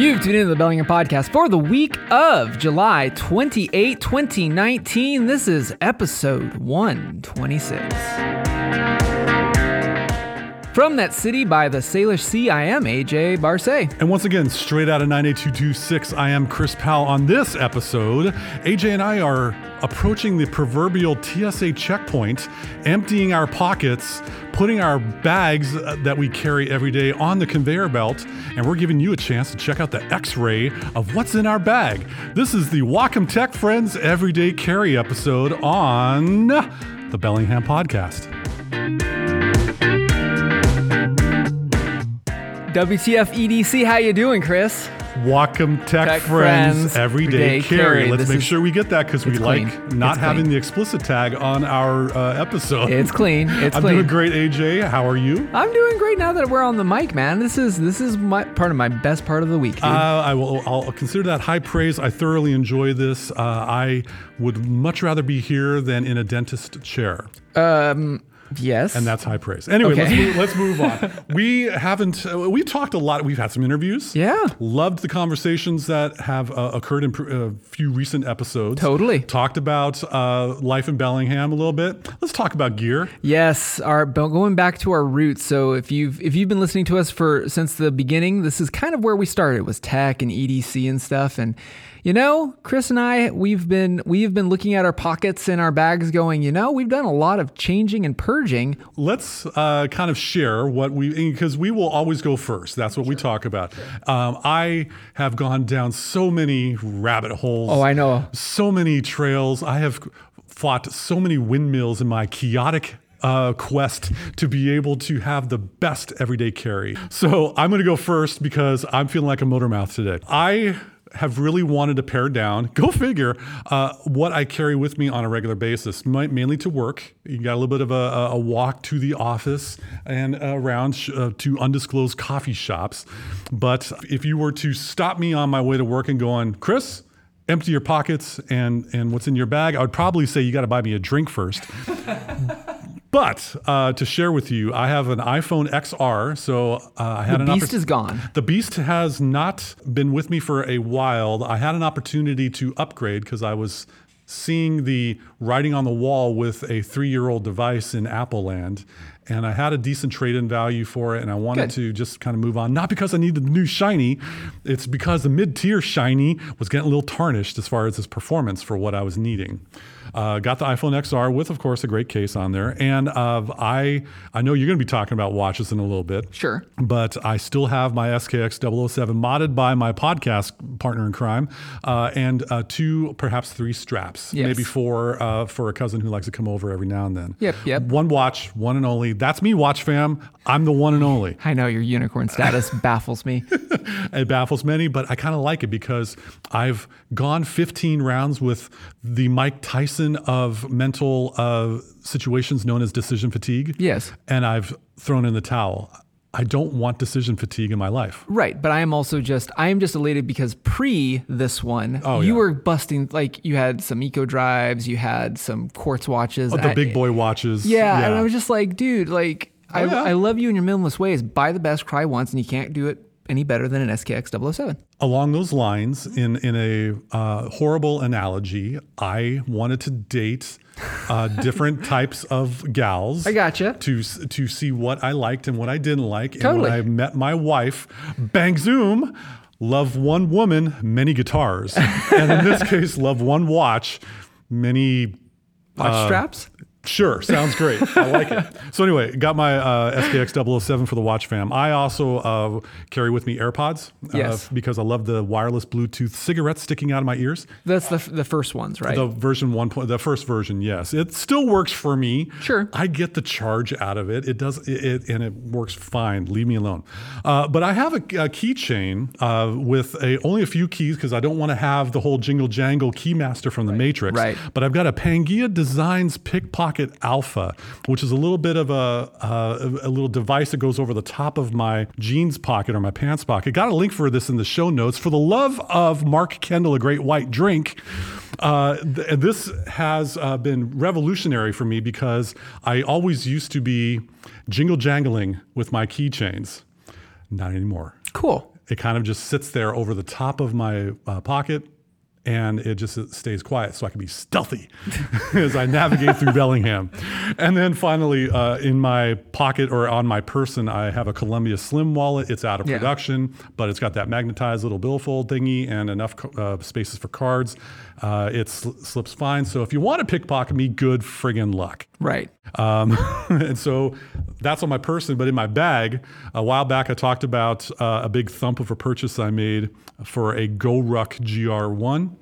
You've tuned into the Bellingham Podcast for the week of July 28, 2019. This is episode 126. From that city by the Salish Sea, I am AJ Barse. And once again, straight out of 98226, I am Chris Powell. On this episode, AJ and I are approaching the proverbial TSA checkpoint, emptying our pockets, putting our bags that we carry every day on the conveyor belt, and we're giving you a chance to check out the x ray of what's in our bag. This is the Whatcom Tech Friends Everyday Carry episode on the Bellingham Podcast. WTF EDC, how you doing, Chris? Whatcom Tech, Tech Friends, Friends, Everyday Everyday Carry. Carry. Let's This make sure we get that because we it's like clean. not It's having clean. the explicit tag on our uh, episode. It's clean. It's I'm clean. doing great, AJ. How are you? I'm doing great now that we're on the mic, man. This is this is my part of my best part of the week, dude. Uh, I will. I'll consider that high praise. I thoroughly enjoy this. Uh, I would much rather be here than in a dentist chair, yes. and that's high praise. Anyway, Okay. let's, move, let's move on. We haven't. Uh, we talked a lot. We've had some interviews. Yeah. Loved the conversations that have uh, occurred in pr- a few recent episodes. Totally. Talked about uh, life in Bellingham a little bit. Let's talk about gear. Yes, our going back to our roots. So if you've if you've been listening to us for since the beginning, this is kind of where we started was tech and EDC and stuff. And you know, Chris and I, we've been we've been looking at our pockets and our bags, going, you know, we've done a lot of changing and purging. Let's uh, kind of share what we because we will always go first. That's what we talk about. Um, I have gone down so many rabbit holes. Oh, I know. So many trails. I have fought so many windmills in my chaotic. Uh, quest to be able to have the best everyday carry. So I'm going to go first because I'm feeling like a motor mouth today. I have really wanted to pare down, go figure, uh, what I carry with me on a regular basis, Mi- mainly to work. You got a little bit of a, a- a walk to the office and around sh- uh, to undisclosed coffee shops. But if you were to stop me on my way to work and go on, Chris, empty your pockets and, and what's in your bag, I would probably say you got to buy me a drink first. But uh, to share with you, I have an iPhone XR. So uh, I had The an The beast oppor- is gone. the Beast has not been with me for a while. I had an opportunity to upgrade because I was seeing the writing on the wall with a three year old device in Apple land. And I had a decent trade in value for it. And I wanted Good. to just kind of move on. Not because I needed the new shiny, it's because the mid tier shiny was getting a little tarnished as far as its performance for what I was needing. Uh, got the iPhone XR with, of course, a great case on there. And uh, I, I know you're going to be talking about watches in a little bit Sure. but I still have my SKX 007 modded by my podcast partner in crime, uh, and uh, two, perhaps three straps, Yes. maybe four uh, for a cousin who likes to come over every now and then. Yep, yep. One watch, one and only. That's me, watch fam. I'm the one and only. I know your unicorn status baffles me. It baffles many, but I kind of like it because I've gone 15 rounds with the Mike Tyson of mental uh, situations known as decision fatigue. Yes. And I've thrown in the towel. I don't want decision fatigue in my life. Right, but I am also just I am just elated because pre this one, Oh, you yeah. were busting like you had some eco drives, you had some quartz watches, Oh, the I- big boy watches. Yeah, and I was just like, dude, like I, Oh, yeah. I love you in your minimalist ways. Buy the best, cry once, and you can't do it any better than an SKX 007. Along those lines, in in a uh, horrible analogy, I wanted to date uh, different types of gals. I gotcha. To to see what I liked and what I didn't like. And Totally. when I met my wife, bang zoom, love one woman, many guitars, and in this case, love one watch, many Watch straps. Sure, sounds great. I like it. So anyway, got my uh, SKX 007 for the watch fam. I also uh, carry with me AirPods uh, Yes. because I love the wireless Bluetooth cigarettes sticking out of my ears. That's the the first ones, right? The version one point, the first version, yes, it still works for me. Sure. I get the charge out of it. It does, it, it and it works fine. Leave me alone. Uh, but I have a, a keychain uh, with a only a few keys because I don't want to have the whole jingle jangle keymaster from the Matrix. right. But I've got a Pangea Designs Pickpocket Alpha, which is a little bit of a uh, a little device that goes over the top of my jeans pocket or my pants pocket. Got a link for this in the show notes. For the love of Mark Kendall, a great white drink. Uh, th- this has uh, been revolutionary for me because I always used to be jingle jangling with my keychains. Not anymore. cool. It kind of just sits there over the top of my uh, pocket and it just stays quiet so I can be stealthy as I navigate through Bellingham. And then finally, uh, in my pocket or on my person, I have a Columbia Slim wallet. It's out of Yeah. production, but it's got that magnetized little billfold thingy and enough uh, spaces for cards. Uh, it sl- slips fine. So if you want to pickpocket me, good friggin' luck. Right. Um, and so that's on my person, but in my bag, a while back I talked about uh, a big thump of a purchase I made for a GoRuck GR1.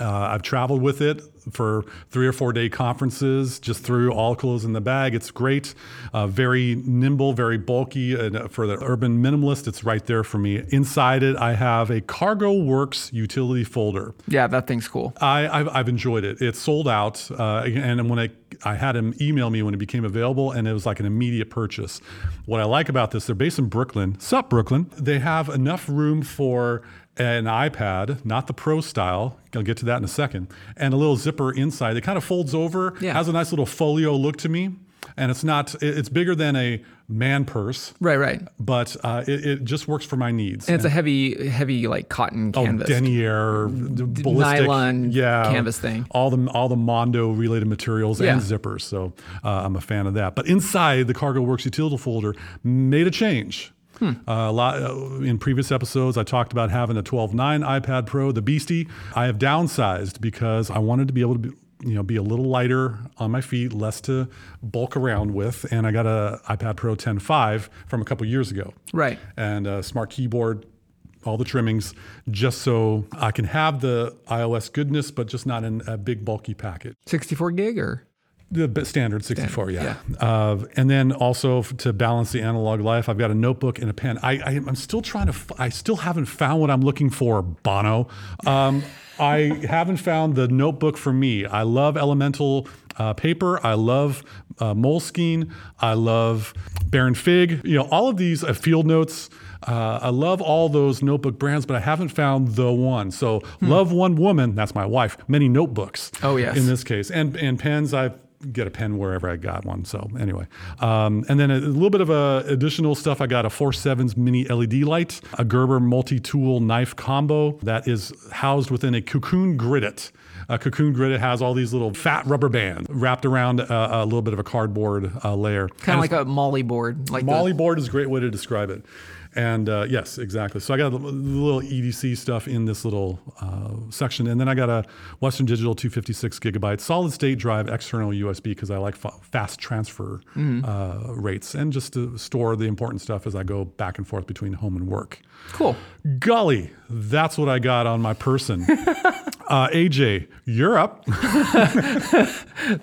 Uh, I've traveled with it for three or four day conferences, just threw all clothes in the bag. It's great, uh, very nimble, very bulky. And uh, for the urban minimalist, it's right there for me. Inside it, I have a Cargo Works utility folder. Yeah, that thing's cool. I, I've, I've enjoyed it. It's sold out, uh, and when I I had him email me when it became available, and it was like an immediate purchase. What I like about this, they're based in Brooklyn. Sup, Brooklyn? They have enough room for an iPad, not the Pro style. I'll get to that in a second, and a little zipper inside. It kind of folds over. Yeah. Has a nice little folio look to me, and it's not. It's bigger than a man purse, Right, right. but uh, it, it just works for my needs. And it's a heavy, heavy like cotton Oh, canvas. denier, d- ballistic, nylon yeah, canvas thing. All the all the Mondo related materials Yeah. and zippers. So uh, I'm a fan of that. But inside the Cargo Works utility folder, made a change. Hmm. Uh, a lot uh, in previous episodes, I talked about having a 12.9 iPad Pro, the Beastie. I have downsized because I wanted to be able to be, you know, be a little lighter on my feet, less to bulk around with, and I got a iPad Pro 10.5 from a couple years ago Right. and a smart keyboard, all the trimmings, just so I can have the iOS goodness, but just not in a big bulky packet. 64 gig or? The standard 64, yeah. yeah. Uh, and then also f- to balance the analog life, I've got a notebook and a pen. I, I, I'm still trying to, f- I still haven't found what I'm looking for, Bono. Um, I haven't found the notebook for me. I love Elemental uh, paper. I love uh, Moleskine. I love Baron Fig. You know, all of these uh, field notes. Uh, I love all those notebook brands, but I haven't found the one. So, love one woman. That's my wife. Many notebooks. Oh, yes. In this case, and and pens. I get a pen wherever I got one. So anyway, um, and then a, little bit of uh additional stuff. I got a FourSevens mini LED light, a Gerber multi-tool knife combo that is housed within a Cocoon Gridit. A Cocoon Gridit has all these little fat rubber bands wrapped around a, a little bit of a cardboard uh, layer. Kind of like a MOLLE board. Like the- MOLLE board is a great way to describe it. And uh, yes, exactly. So I got a little EDC stuff in this little uh, section, and then I got a Western Digital 256 gigabyte solid state drive, external USB because I like fa- fast transfer uh, rates, and just to store the important stuff as I go back and forth between home and work. Cool. Golly, that's what I got on my person. uh, AJ, you're up.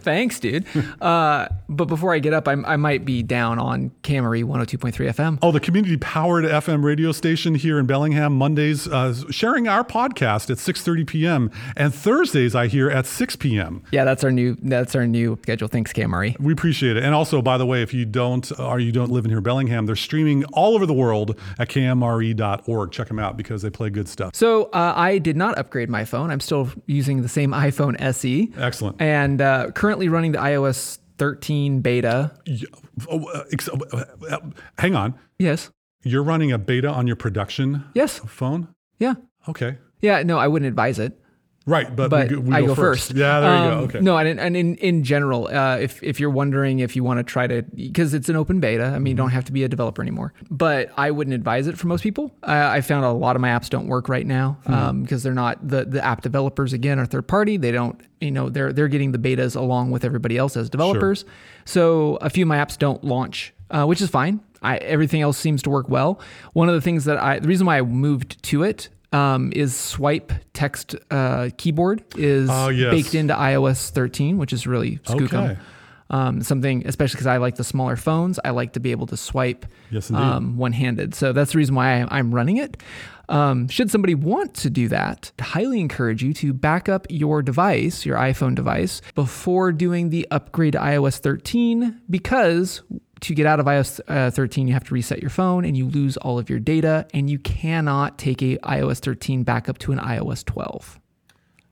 Thanks, dude. uh, but before I get up, I'm, I might be down on KMRE 102.3 FM. Oh, the community powered FM radio station here in Bellingham, Mondays, uh, sharing our podcast at 6:30 p.m. and Thursdays I hear at 6 p.m. Yeah, that's our new that's our new schedule. Thanks, KMRE. We appreciate it. And also, by the way, if you don't or you don't live in here in Bellingham, they're streaming all over the world at kmre.org. Check them out because they play good stuff. So uh, I did not upgrade my phone. I'm still using the same iPhone SE, Excellent. and uh, currently running the iOS 13 beta. Oh, uh, ex- uh, uh, hang on. Yes. You're running a beta on your production Yes. phone? Yeah. Okay. Yeah. No, I wouldn't advise it. Right, but, but we, we I go, go first. first. Yeah, there you go. Um, Okay. No, and, and in, in general, uh, if, if you're wondering if you want to try to, because it's an open beta, I mean, you don't have to be a developer anymore, but I wouldn't advise it for most people. Uh, I found a lot of my apps don't work right now because they're not, the, the app developers, again, are third party. They don't, you know, they're, they're getting the betas along with everybody else as developers. Sure. So a few of my apps don't launch, uh, which is fine. I, everything else seems to work well. One of the things that I, the reason why I moved to it um, is swipe text uh, keyboard is Oh, yes. baked into iOS 13, which is really skookum. Okay. Um, something, especially because I like the smaller phones, I like to be able to swipe Yes, um, one handed. So that's the reason why I, I'm running it. Um, should somebody want to do that, I highly encourage you to back up your device, your iPhone device, before doing the upgrade to iOS 13 because to get out of iOS uh, 13, you have to reset your phone and you lose all of your data, and you cannot take a iOS 13 backup to an iOS 12.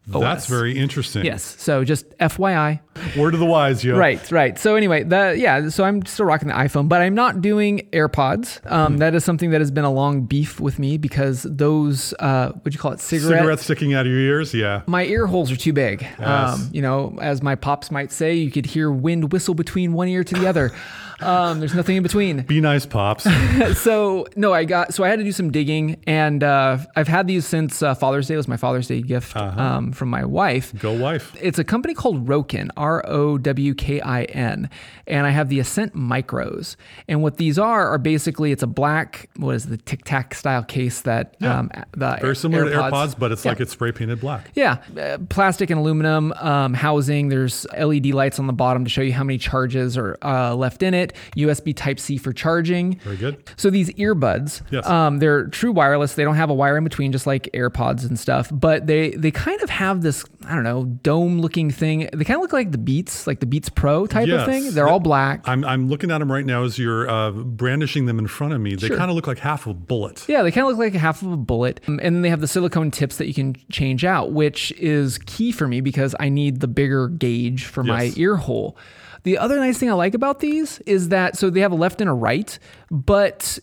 That's very interesting. Yes. So just FYI. Word to the wise, yo. Right, right. So anyway, that yeah. So I'm still rocking the iPhone, but I'm not doing AirPods. Um, that is something that has been a long beef with me because those, uh, what do you call it, cigarette. Cigarettes sticking out of your ears, yeah. My ear holes are too big. Yes. Um, you know, as my pops might say, you could hear wind whistle between one ear to the other. Um, there's nothing in between. Be nice, pops. so no, I got so I had to do some digging, and uh, I've had these since uh, Father's Day. It was my Father's Day gift um, from my wife. Go wife. It's a company called Rowkin, R O W K I N, and I have the Ascent Micros. And what these are are basically it's a black what is the Tic Tac style case that um, the Very similar to AirPods, but it's like it's spray painted black. yeah, uh, plastic and aluminum um, housing. There's LED lights on the bottom to show you how many charges are uh, left in it. USB Type C for charging. Very good. So these earbuds, Yes. um, they're true wireless. They don't have a wire in between, just like AirPods and stuff. But they they kind of have this I don't know dome looking thing. They kind of look like the Beats, like the Beats Pro type Yes. of thing. They're all black. I'm, I'm looking at them right now as you're uh, brandishing them in front of me. They kind of look like half of a bullet. Yeah, they kind of look like half of a bullet. Um, And then they have the silicone tips that you can change out, which is key for me because I need the bigger gauge for my ear hole. The other nice thing I like about these is that so they have a left and a right, but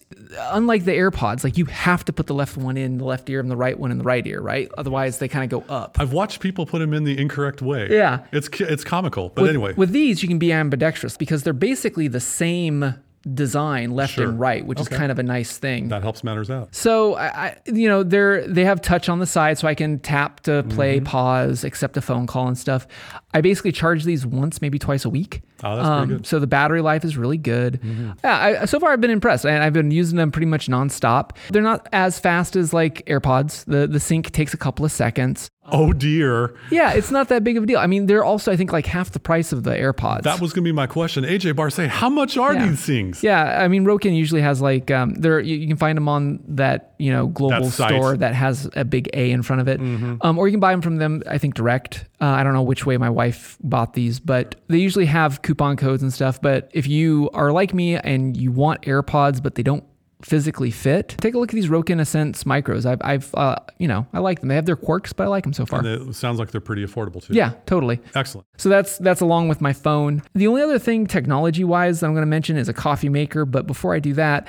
unlike the AirPods, like you have to put the left one in the left ear and the right one in the right ear, right? Otherwise, they kind of go up. I've watched people put them in the incorrect way. Yeah. It's it's comical. But With- anyway, with these, you can be ambidextrous because they're basically the same design, left Sure. and right, which is kind of a nice thing. that helps matters out. So I, I, you know, they're they have touch on the side, so I can tap to play, Mm-hmm. pause, accept a phone call and stuff. I basically charge these once, maybe twice a week. Oh, that's pretty good. Mm-hmm. So the battery life is really good. Yeah, I, so far I've been impressed, and I've been using them pretty much nonstop. They're not as fast as like AirPods. The the sync takes a couple of seconds. Oh dear. Yeah, it's not that big of a deal. I mean, they're also I think like half the price of the AirPods. That was going to be my question. AJ Barse, how much are Yeah. these things? Yeah, I mean, Rowkin usually has like um, there you, you can find them on that you know global That. Mm-hmm. store that has a big A in front of it, um, or you can buy them from them. I think direct. Uh, I don't know which way my wife bought these, but they usually have coupon codes and stuff. But if you are like me and you want AirPods but they don't physically fit, take a look at these Rowkin Ascents micros. I've, I've uh, you know, I like them. They have their quirks, but I like them so far. And It sounds like they're pretty affordable too. yeah, totally. Excellent. So that's that's along with my phone. The only other thing technology wise that I'm going to mention is a coffee maker. But before I do that,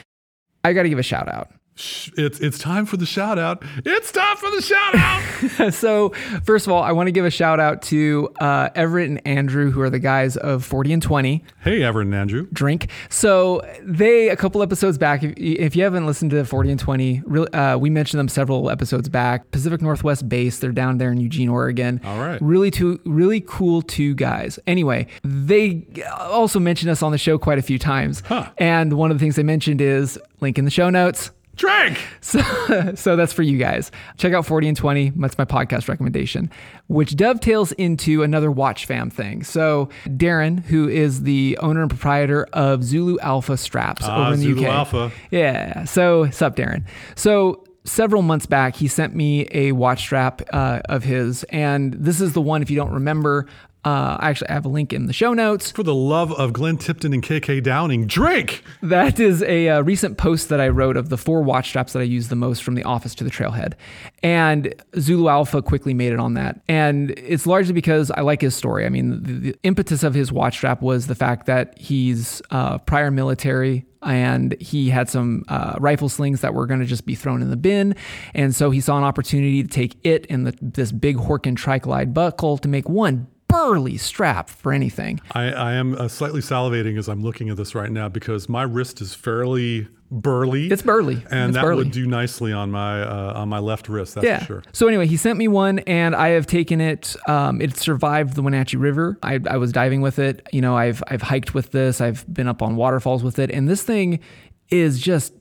I got to give a shout out. It's it's time for the shout out. It's time for the shout out. so first of all, I want to give a shout out to uh, Everett and Andrew, who are the guys of 40 and 20 hey, Everett and Andrew. drink. So they a couple episodes back. If, if you haven't listened to 40 and 20, really, uh, we mentioned them several episodes back. Pacific Northwest base. They're down there in Eugene, Oregon. All right. Really two really cool two guys. Anyway, they also mentioned us on the show quite a few times. Huh. And one of the things they mentioned is link in the show notes. Drink. So, so that's for you guys. Check out 40 and 20. That's my podcast recommendation, which dovetails into another Watch Fam thing. So, Darren, who is the owner and proprietor of Zulu Alpha Straps Ah, over in the Zulu UK. Alpha. Yeah. So, sup, Darren. So, several months back, he sent me a watch strap uh, of his. And this is the one, if you don't remember, uh, I actually, I have a link in the show notes. For the love of Glenn Tipton and KK Downing, drink. That is a uh, recent post that I wrote of the four watch straps that I use the most from the office to the trailhead. And Zulu Alpha quickly made it on that. And it's largely because I like his story. I mean, the, the impetus of his watch strap was the fact that he's uh, prior military and he had some uh, rifle slings that were going to just be thrown in the bin. And so he saw an opportunity to take it and the, this big Horkin Triglide buckle to make one burly strap for anything. I, I am uh, slightly salivating as I'm looking at this right now because my wrist is fairly burly. It's burly. and It's that burly. would do nicely on my uh, on my left wrist. That's yeah. for sure. So anyway, he sent me one, and I have taken it. Um, it survived the Wenatchee River. I, I was diving with it. You know, I've I've hiked with this. I've been up on waterfalls with it, and this thing is just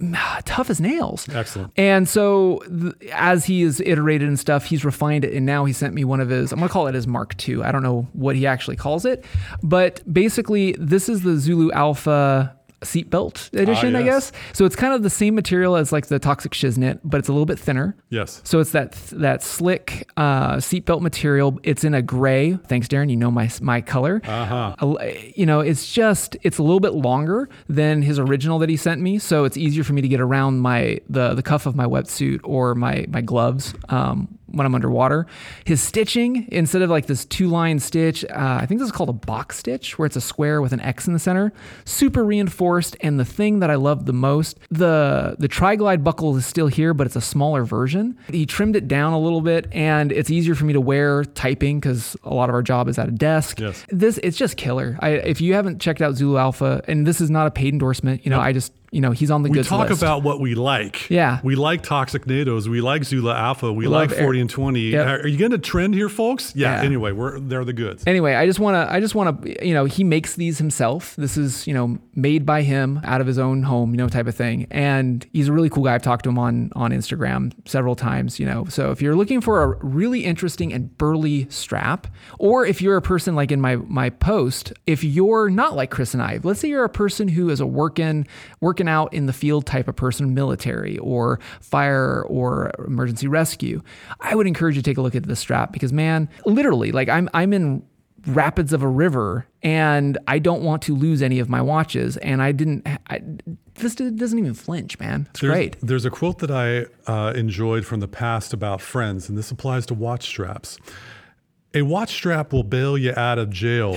tough as nails. Excellent. And so th- as he has iterated and stuff, he's refined it, and now he sent me one of his. I'm gonna call it his Mark II. I don't know what he actually calls it, but basically, this is the Zulu Alpha seatbelt edition, I Ah, yes. guess. So it's kind of the same material as like the Toxic Shiznit, but it's a little bit thinner. Yes. So it's that that slick uh, seatbelt material. It's in a gray. Thanks, Darren. You know my my color. Uh-huh. Uh, You know, it's just it's a little bit longer than his original that he sent me, so it's easier for me to get around my the the cuff of my wetsuit or my my gloves um, when I'm underwater. His stitching, instead of like this two line stitch, uh, I think this is called a box stitch, where it's a square with an X in the center, super reinforced. And the thing that I love the most, the the Tri-Glide buckle is still here, but it's a smaller version. He trimmed it down a little bit, and it's easier for me to wear typing because a lot of our job is at a desk. Yes. This it's just killer. I, if you haven't checked out Zulu Alpha, and this is not a paid endorsement, you know, I just you know he's on the We talk list. about what we like. Yeah. We like Toxic NATOs. We like Zulu Alpha. We love like air- 40 and 20. Yep. Are you getting a trend here, folks? Yeah. Yeah. Anyway, we're they're the goods. anyway, I just want to, I just want to, you know, he makes these himself. This is, you know, made by him out of his own home, you know, type of thing. And he's a really cool guy. I've talked to him on on Instagram several times, you know. So if you're looking for a really interesting and burly strap, or if you're a person like in my my post, if you're not like Chris and I, let's say you're a person who is a work in working working out in the field type of person, military or fire or emergency rescue, I would encourage you to take a look at this strap because man, literally, like I'm I'm in rapids of a river and I don't want to lose any of my watches and I didn't I, this doesn't even flinch, man. It's There's, great. There's a quote that I uh, enjoyed from the past about friends, and this applies to watch straps. A watch strap will bail you out of jail,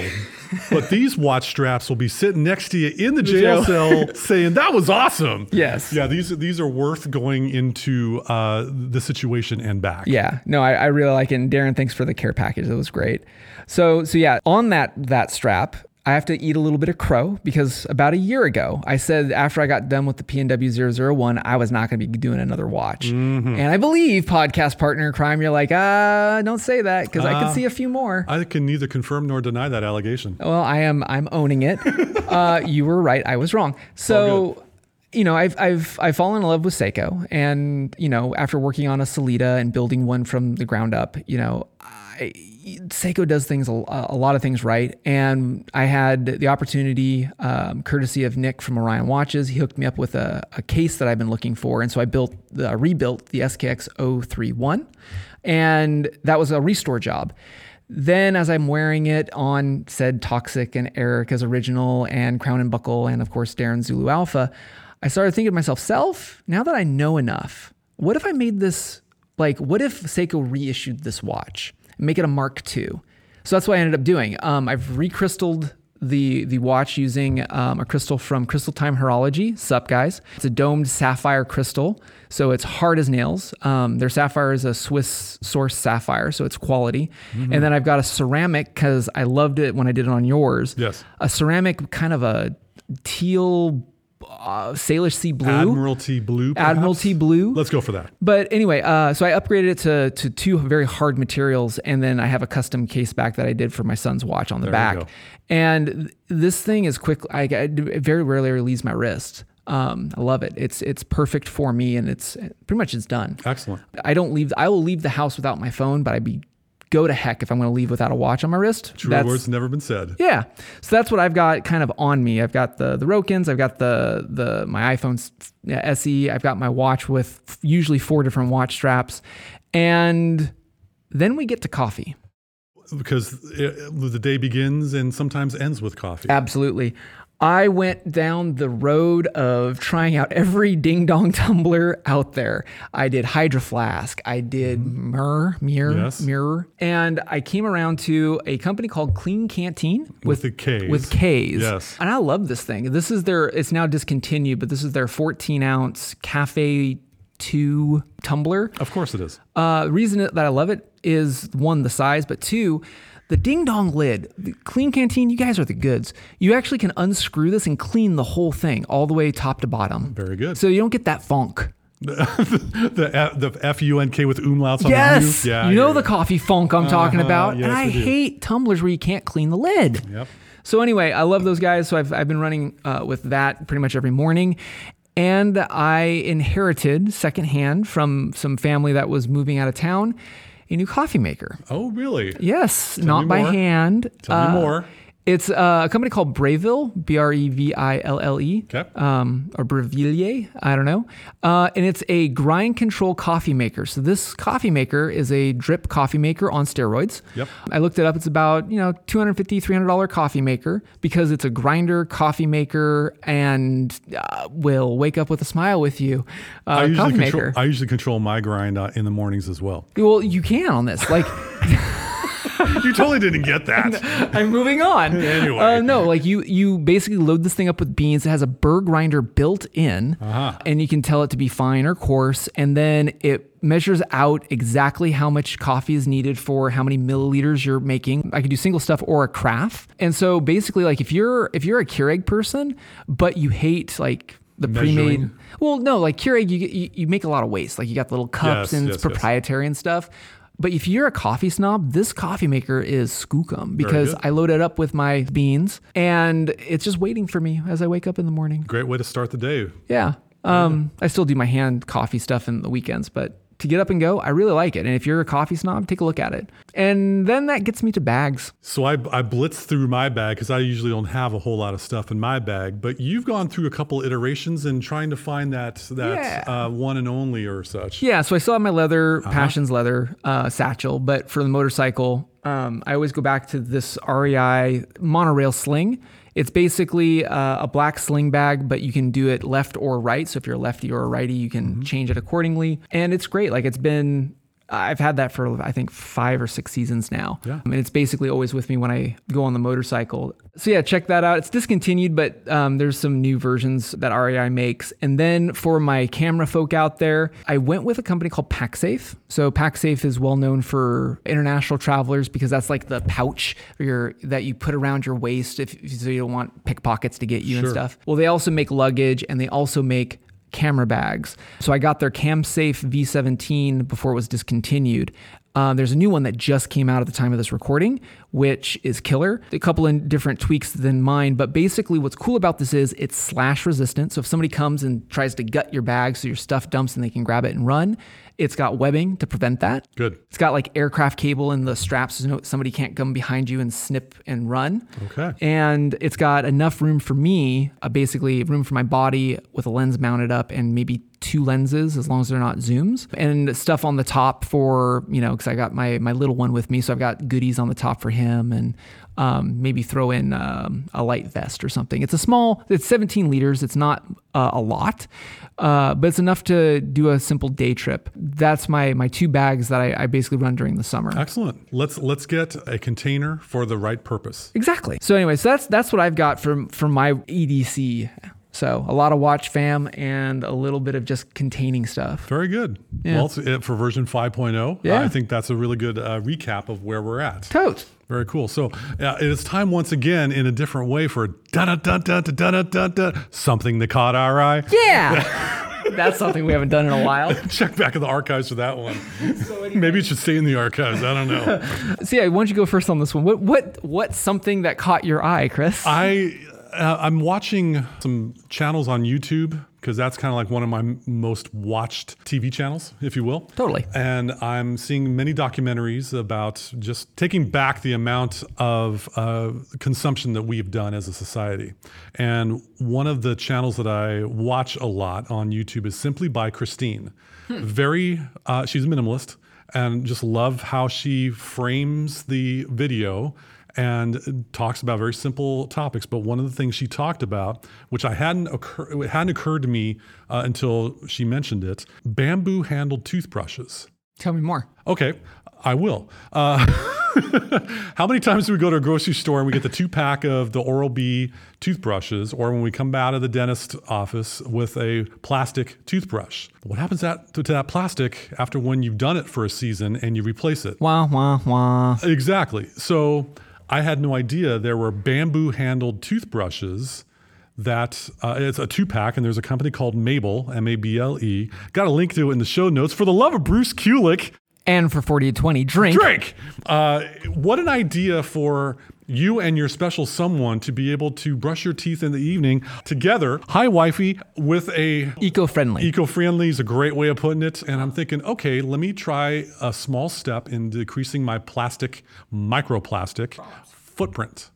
but these watch straps will be sitting next to you in the jail jail. cell saying, That was awesome. Yes. Yeah, these, these are worth going into uh, the situation and back. Yeah, no, I, I really like it. And Darren, thanks for the care package. That was great. So, so yeah, on that that strap, I have to eat a little bit of crow because about a year ago, I said after I got done with the PNW 001, I was not going to be doing another watch. And I believe podcast partner crime, you're like, ah, don't say that because I can see a few more. I can neither confirm nor deny that allegation. Well, I am. I'm owning it. uh, you were right. I was wrong. So, you know, I've I've I've fallen in love with Seiko, and you know, after working on a Sellita and building one from the ground up, you know, I, Seiko does things a, a lot of things right, and I had the opportunity, um, courtesy of Nick from Orion Watches, he hooked me up with a, a case that I've been looking for, and so I built the I rebuilt the SKX 031, and that was a restore job. Then, as I'm wearing it on said Toxic and Erica's original and Crown and Buckle, and of course Darren Zulu Alpha, I started thinking to myself, self, now that I know enough, what if I made this like, what if Seiko reissued this watch and make it a Mark II? So that's what I ended up doing. Um, I've recrystalled the the watch using um, a crystal from Crystal Time Horology. Sup, guys? It's a domed sapphire crystal, so it's hard as nails. Um, their sapphire is a Swiss source sapphire, so it's quality. And then I've got a ceramic because I loved it when I did it on yours. Yes. a ceramic kind of a teal uh, Salish sea blue. Admiralty Blue. perhaps? Admiralty blue. Let's go for that. But anyway, uh, so I upgraded it to, to two very hard materials, and then I have a custom case back that I did for my son's watch on the you back. And th- this thing is quick. I, I very rarely leaves my wrist. Um, I love it. It's it's perfect for me, and it's pretty much it's done. Excellent. I don't leave. I will leave the house without my phone, but I'd be go to heck if I'm going to leave without a watch on my wrist. True That's- words never been said. yeah. So that's what I've got kind of on me. I've got the the Rowkins, I've got the the my iPhone SE, I've got my watch with usually four different watch straps. And then we get to coffee. Because it, the day begins and sometimes ends with coffee. Absolutely. I went down the road of trying out every ding dong tumbler out there. I did Hydro Flask, I did Mirror, Mirror, Yes. Mirror, and I came around to a company called Klean Kanteen with the K's. with K's. Yes. And I love this thing. This is their, it's now discontinued, but this is their 14 ounce Cafe 2 tumbler. Of course it is. Uh, the reason that I love it is one, the size, but two, the ding dong lid. The Klean Kanteen, you guys are the goods. You actually can unscrew this and clean the whole thing all the way top to bottom. Very good. So you don't get that funk. the the F U N K with umlauts on Yes. the U. Yeah, you know yeah, the coffee funk I'm talking Uh-huh. about. Yes, and I hate tumblers where you can't clean the lid. Yep. So anyway, I love those guys. So I've, I've been running uh, with that pretty much every morning. And I inherited secondhand from some family that was moving out of town a new coffee maker. Oh, really? Yes, not by more. hand. Tell me Uh, more. It's uh, a company called Breville, B R E V I L L E, Okay. um, or Breville, I don't know. Uh, and it's a grind control coffee maker. So this coffee maker is a drip coffee maker on steroids. Yep. I looked it up. It's about you know $250, $300 coffee maker because it's a grinder coffee maker and uh, will wake up with a smile with you. Uh, I usually coffee control. maker. I usually control my grind uh, in the mornings as well. well, you can on this. Like. you totally didn't get that. I'm moving on. Anyway. uh, no, like you, you basically load this thing up with beans. It has a burr grinder built in, Uh-huh. and you can tell it to be fine or coarse, and then it measures out exactly how much coffee is needed for how many milliliters you're making. I could do single stuff or a craft, and so basically, like if you're if you're a Keurig person, but you hate like the pre-made. Well, no, like Keurig, you, you you make a lot of waste. Like you got the little cups Yes, and yes, it's yes. proprietary and stuff. But if you're a coffee snob, this coffee maker is skookum because. I load it up with my beans and it's just waiting for me as I wake up in the morning. Great way to start the day. Yeah. Um, I still do my hand coffee stuff in the weekends, but to get up and go, I really like it. And if you're a coffee snob, take a look at it. And then that gets me to bags. So I, I blitzed through my bag because I usually don't have a whole lot of stuff in my bag. But you've gone through a couple iterations and trying to find that that Yeah. uh, one and only or such. Yeah, so I still have my leather, Uh-huh. Passions leather uh, satchel, but for the motorcycle, um, I always go back to this REI monorail sling. It's basically uh, a black sling bag, but you can do it left or right. So if you're a lefty or a righty, you can Mm-hmm. change it accordingly. And it's great. Like it's been, I've had that for I think five or six seasons now. Yeah. And it's basically always with me when I go on the motorcycle. So yeah, check that out. It's discontinued, but um, there's some new versions that REI makes. And then for my camera folk out there, I went with a company called Pacsafe. So Pacsafe is well known for international travelers because that's like the pouch your, that you put around your waist if so you don't want pickpockets to get you and stuff. Well, they also make luggage and they also make camera bags. So I got their CamSafe V17 before it was discontinued. Uh, there's a new one that just came out at the time of this recording, which is killer. A couple of different tweaks than mine, but basically, what's cool about this is it's slash resistant. So if somebody comes and tries to gut your bag so your stuff dumps and they can grab it and run, it's got webbing to prevent that. Good. It's got like aircraft cable in the straps so somebody can't come behind you and snip and run. Okay. And it's got enough room for me, uh, basically room for my body with a lens mounted up and maybe two lenses as long as they're not zooms and stuff on the top for, you know, because I got my, my little one with me. So I've got goodies on the top for him and um, maybe throw in um, a light vest or something. It's a small, it's 17 liters. It's not uh, a lot, uh, but it's enough to do a simple day trip. That's my, my two bags that I, I basically run during the summer. Excellent. Let's let's get a container for the right purpose. Exactly. So anyway, so that's that's what I've got from from my EDC. So a lot of watch fam and a little bit of just containing stuff. Very good. Yeah. Well, for version 5.0. Yeah. I think that's a really good uh, recap of where we're at. Totes. Very cool. So uh, it is time once again in a different way for da da da da da da da da something that caught our eye. Yeah. That's something we haven't done in a while. Check back in the archives for that one. Maybe it should stay in the archives. I don't know. So yeah, why don't you go first on this one? What what what's something that caught your eye, Chris? I uh, I'm watching some channels on YouTube because that's kind of like one of my m- most watched TV channels, if you will. Totally. And I'm seeing many documentaries about just taking back the amount of uh, consumption that we've done as a society. And one of the channels that I watch a lot on YouTube is simply by Christine. Very, uh, she's a minimalist and just love how she frames the video and talks about very simple topics. But one of the things she talked about, which I hadn't occur, it hadn't occurred to me uh, until she mentioned it, bamboo handled toothbrushes. Tell me more. Okay, I will. Uh, how many times do we go to a grocery store and we get the two pack of the Oral B toothbrushes, or when we come out of the dentist office with a plastic toothbrush? What happens that, to that plastic after when you've done it for a season and you replace it? Wah wah wah. Exactly. So I had no idea there were bamboo handled toothbrushes that uh, it's a two pack, and there's a company called Mable, M A B L E. Got a link to it in the show notes. For the love of Bruce Kulick, And for 40 to 20, drink. drink. Uh, what an idea for you and your special someone to be able to brush your teeth in the evening together. Hi, wifey, with a Eco-friendly. Eco-friendly is a great way of putting it. And I'm thinking, okay, let me try a small step in decreasing my plastic, microplastic footprint.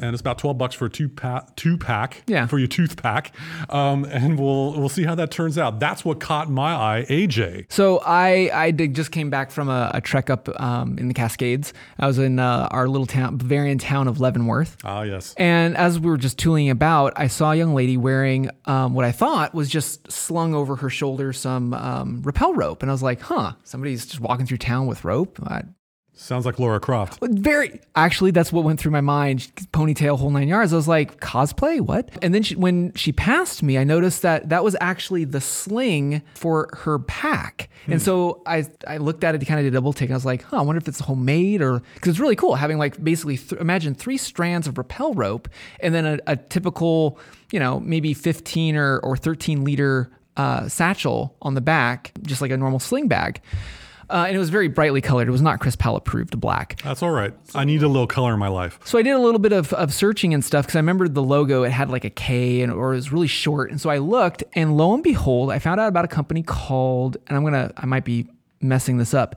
And it's about twelve bucks for a two pack, two pack, Yeah. for your tooth pack, um, and we'll we'll see how that turns out. That's what caught my eye, AJ. So I I did, just came back from a, a trek up um, in the Cascades. I was in uh, our little town, Bavarian town of Leavenworth. Ah, yes. And as we were just tooling about, I saw a young lady wearing um, what I thought was just slung over her shoulder some um, rappel rope. And I was like, huh, somebody's just walking through town with rope. I, Sounds like Laura Croft. very actually, that's what went through my mind. Ponytail, whole nine yards. I was like, cosplay, what? And then she, when she passed me, I noticed that that was actually the sling for her pack. And so I I looked at it, kind of did a double take. And I was like, huh, I wonder if it's homemade or because it's really cool having like basically th- imagine three strands of rappel rope and then a, a typical, you know, maybe 15 or or 13 liter uh, satchel on the back, just like a normal sling bag. Uh, and it was very brightly colored. It was not Chris Powell approved black. That's all right. I need a little color in my life. So I did a little bit of, of searching and stuff because I remembered the logo. It had like a K and or it was really short. And so I looked, and lo and behold, I found out about a company called, and I'm gonna, I might be messing this up,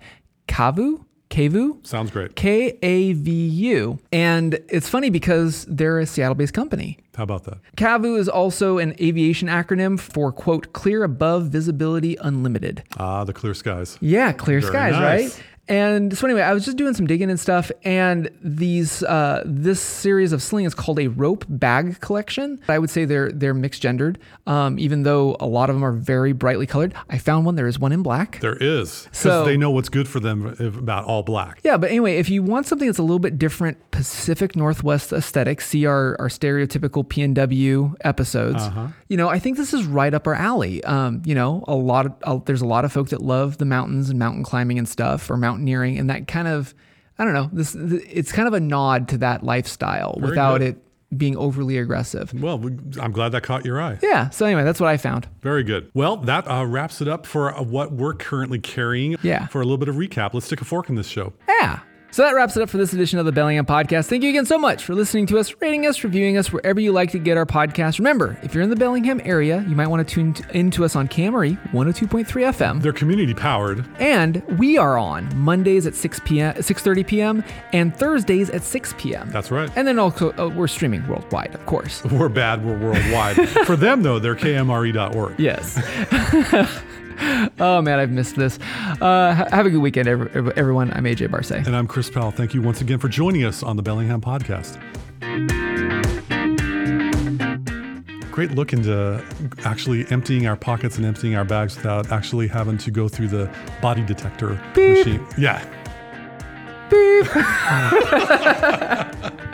Kavu, Kavu, Sounds great. K A V U. And it's funny because they're a Seattle-based company. How about that? CAVU is also an aviation acronym for quote clear above visibility unlimited. Ah, the clear skies. Yeah, clear Very skies, nice. right? And so anyway, I was just doing some digging and stuff, and these uh, this series of sling is called a rope bag collection. I would say they're they're mixed gendered, um, even though a lot of them are very brightly colored. I found one. There is one in black. There is. Because So- they know what's good for them about all black. Yeah, but anyway, if you want something that's a little bit different, Pacific Northwest aesthetic, see our, our stereotypical PNW episodes. You know, I think this is right up our alley. Um, you know, a lot of uh, there's a lot of folk that love the mountains and mountain climbing and stuff, or mountaineering, and that kind of, I don't know, this it's kind of a nod to that lifestyle without good. it being overly aggressive. Well, I'm glad that caught your eye. Yeah. So anyway, that's what I found. Very good. Well, that uh, wraps it up for uh, what we're currently carrying. Yeah. For a little bit of recap, let's stick a fork in this show. Yeah. So that wraps it up for this edition of the Bellingham Podcast. Thank you again so much for listening to us, rating us, reviewing us wherever you like to get our podcast. Remember, if you're in the Bellingham area, you might want to tune into us on KMRE 102.3 FM. They're community powered. And we are on Mondays at 6 p.m., 6:30 p.m. and Thursdays at 6 p.m. That's right. And then also uh, we're streaming worldwide, of course. We're bad. We're worldwide. for them, though, they're kmre.org. Yes. oh man, I've missed this. Uh, have a good weekend, everyone. I'm AJ Barse. And I'm Chris Powell. Thank you once again for joining us on the Bellingham Podcast. Great look into actually emptying our pockets and emptying our bags without actually having to go through the body detector machine. Yeah. Beep.